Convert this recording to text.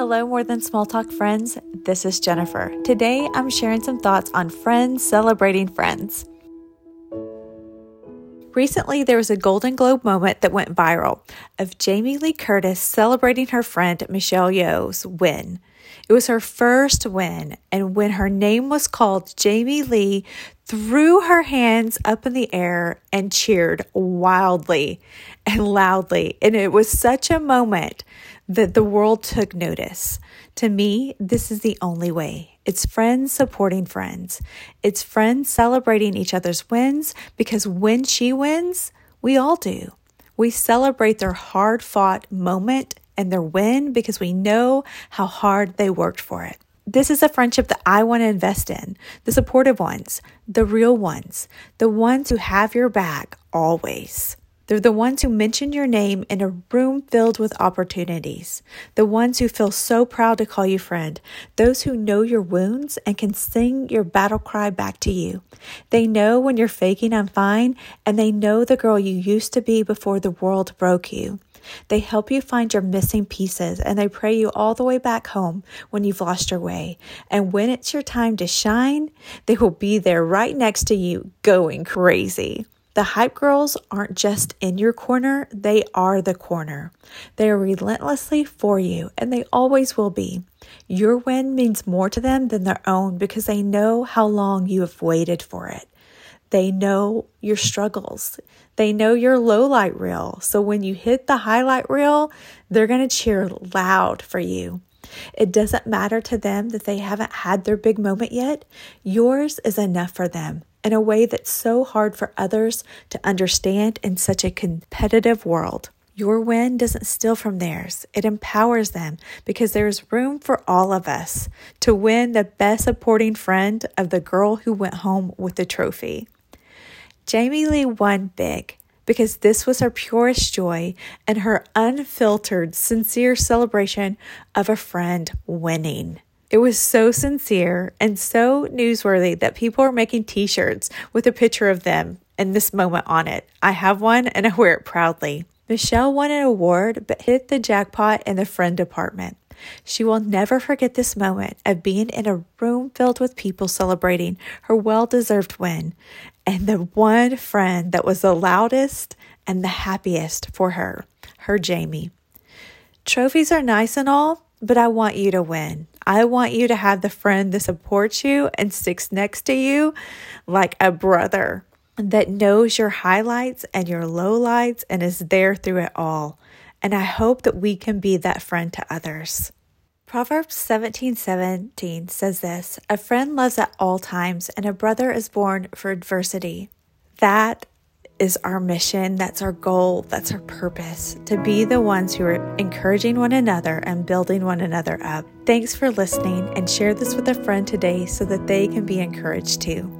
Hello, more than small talk friends. This is Jennifer. Today I'm sharing some thoughts on friends celebrating friends. Recently, there was a Golden Globe moment that went viral of Jamie Lee Curtis celebrating her friend Michelle Yeoh's win. It was her first win, and when her name was called, Jamie Lee threw her hands up in the air and cheered wildly and loudly. And it was such a moment that the world took notice. To me, this is the only way. It's friends supporting friends. It's friends celebrating each other's wins because when she wins, we all do. We celebrate their hard fought moment and their win because we know how hard they worked for it. This is a friendship that I want to invest in the supportive ones, the real ones, the ones who have your back always. They're the ones who mention your name in a room filled with opportunities, the ones who feel so proud to call you friend, those who know your wounds and can sing your battle cry back to you. They know when you're faking I'm fine, and they know the girl you used to be before the world broke you. They help you find your missing pieces and they pray you all the way back home when you've lost your way. And when it's your time to shine, they will be there right next to you going crazy. The hype girls aren't just in your corner, they are the corner. They are relentlessly for you, and they always will be. Your win means more to them than their own because they know how long you have waited for it. They know your struggles. They know your low light reel. So when you hit the highlight reel, they're going to cheer loud for you. It doesn't matter to them that they haven't had their big moment yet. Yours is enough for them in a way that's so hard for others to understand in such a competitive world. Your win doesn't steal from theirs, it empowers them because there's room for all of us to win the best supporting friend of the girl who went home with the trophy. Jamie Lee won big because this was her purest joy and her unfiltered, sincere celebration of a friend winning. It was so sincere and so newsworthy that people are making t shirts with a picture of them and this moment on it. I have one and I wear it proudly. Michelle won an award but hit the jackpot in the friend department. She will never forget this moment of being in a room filled with people celebrating her well deserved win and the one friend that was the loudest and the happiest for her, her Jamie. Trophies are nice and all, but I want you to win. I want you to have the friend that supports you and sticks next to you like a brother that knows your highlights and your lowlights and is there through it all. And I hope that we can be that friend to others. Proverbs 17 17 says this A friend loves at all times, and a brother is born for adversity. That is our mission. That's our goal. That's our purpose to be the ones who are encouraging one another and building one another up. Thanks for listening and share this with a friend today so that they can be encouraged too.